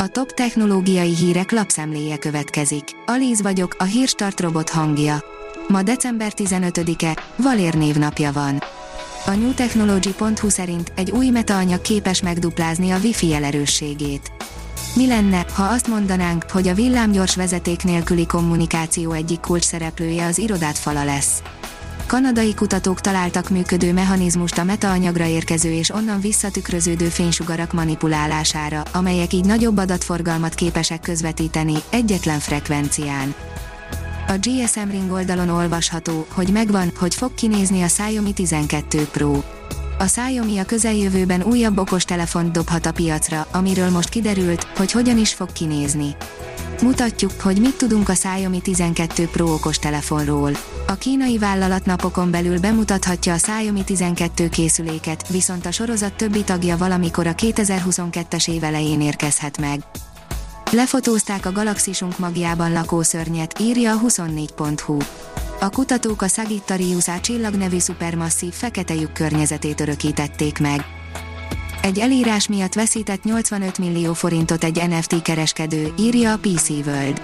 A top technológiai hírek lapszemléje következik. Alíz vagyok, a hírstart robot hangja. Ma december 15-e, Valér névnapja van. A newtechnology.hu szerint egy új metaanyag képes megduplázni a Wi-Fi jelerősségét. Mi lenne, ha azt mondanánk, hogy a villámgyors vezeték nélküli kommunikáció egyik kulcs szereplője az irodát fala lesz? Kanadai kutatók találtak működő mechanizmust a metaanyagra érkező és onnan visszatükröződő fénysugarak manipulálására, amelyek így nagyobb adatforgalmat képesek közvetíteni, egyetlen frekvencián. A GSM Ring oldalon olvasható, hogy megvan, hogy fog kinézni a Xiaomi 12 Pro. A Xiaomi a közeljövőben újabb okostelefont dobhat a piacra, amiről most kiderült, hogy hogyan is fog kinézni. Mutatjuk, hogy mit tudunk a Xiaomi 12 Pro okostelefonról. A kínai vállalat napokon belül bemutathatja a Xiaomi 12 készüléket, viszont a sorozat többi tagja valamikor a 2022-es év elején érkezhet meg. Lefotózták a galaxisunk magjában lakó szörnyet, írja a 24.hu. A kutatók a Sagittarius A csillag nevű szupermasszív fekete lyuk környezetét örökítették meg. Egy elírás miatt veszített 85 millió forintot egy NFT kereskedő, írja a PC World.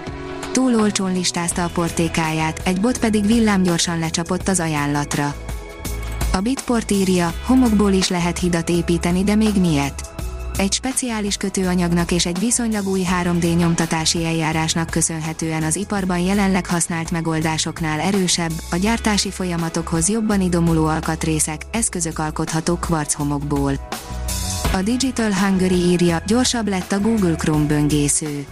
Túl olcsón listázta a portékáját, egy bot pedig villámgyorsan lecsapott az ajánlatra. A Bitport írja, homokból is lehet hidat építeni, de még miért? Egy speciális kötőanyagnak és egy viszonylag új 3D nyomtatási eljárásnak köszönhetően az iparban jelenleg használt megoldásoknál erősebb, a gyártási folyamatokhoz jobban idomuló alkatrészek, eszközök alkothatók kvarchomokból. A Digital Hungary írja, gyorsabb lett a Google Chrome böngésző.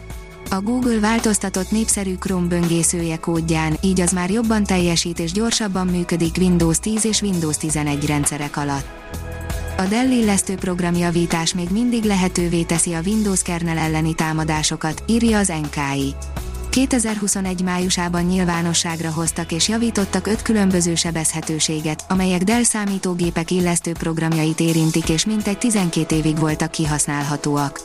A Google változtatott népszerű Chrome böngészője kódján, így az már jobban teljesít és gyorsabban működik Windows 10 és Windows 11 rendszerek alatt. A Dell illesztő programjavítás még mindig lehetővé teszi a Windows kernel elleni támadásokat, írja az NKI. 2021 májusában nyilvánosságra hoztak és javítottak öt különböző sebezhetőséget, amelyek Dell számítógépek illesztő programjait érintik és mintegy 12 évig voltak kihasználhatóak.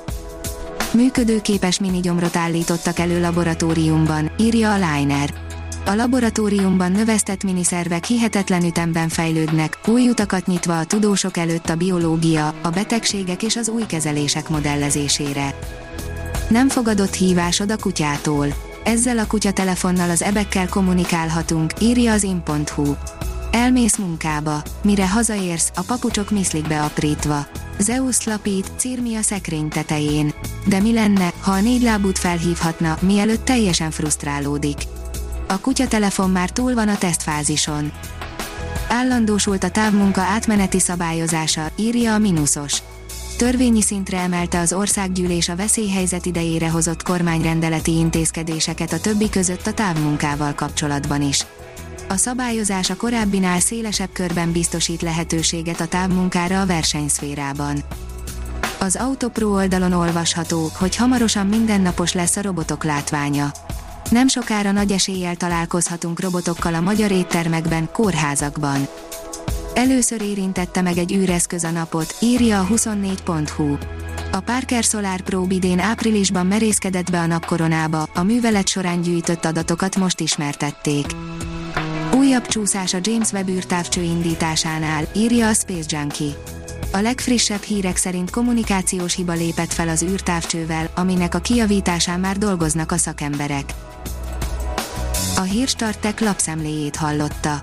Működőképes minigyomrot állítottak elő laboratóriumban, írja a Liner. A laboratóriumban növesztett miniszervek hihetetlen ütemben fejlődnek, új utakat nyitva a tudósok előtt a biológia, a betegségek és az új kezelések modellezésére. Nem fogadott hívásod a kutyától ezzel a kutyatelefonnal az ebekkel kommunikálhatunk, írja az in.hu. Elmész munkába, mire hazaérsz, a papucsok miszlik beaprítva. Zeus lapít, cirmi a szekrény tetején. De mi lenne, ha a négy lábút felhívhatna, mielőtt teljesen frusztrálódik? A kutyatelefon már túl van a tesztfázison. Állandósult a távmunka átmeneti szabályozása, írja a Minusos törvényi szintre emelte az országgyűlés a veszélyhelyzet idejére hozott kormányrendeleti intézkedéseket a többi között a távmunkával kapcsolatban is. A szabályozás a korábbinál szélesebb körben biztosít lehetőséget a távmunkára a versenyszférában. Az Autopro oldalon olvasható, hogy hamarosan mindennapos lesz a robotok látványa. Nem sokára nagy eséllyel találkozhatunk robotokkal a magyar éttermekben, kórházakban. Először érintette meg egy űreszköz a napot, írja a 24.hu. A Parker Solar Probe idén áprilisban merészkedett be a napkoronába, a művelet során gyűjtött adatokat most ismertették. Újabb csúszás a James Webb űrtávcső indításánál, írja a Space Junkie. A legfrissebb hírek szerint kommunikációs hiba lépett fel az űrtávcsővel, aminek a kijavításán már dolgoznak a szakemberek. A Hírstartek lapszemléjét hallotta.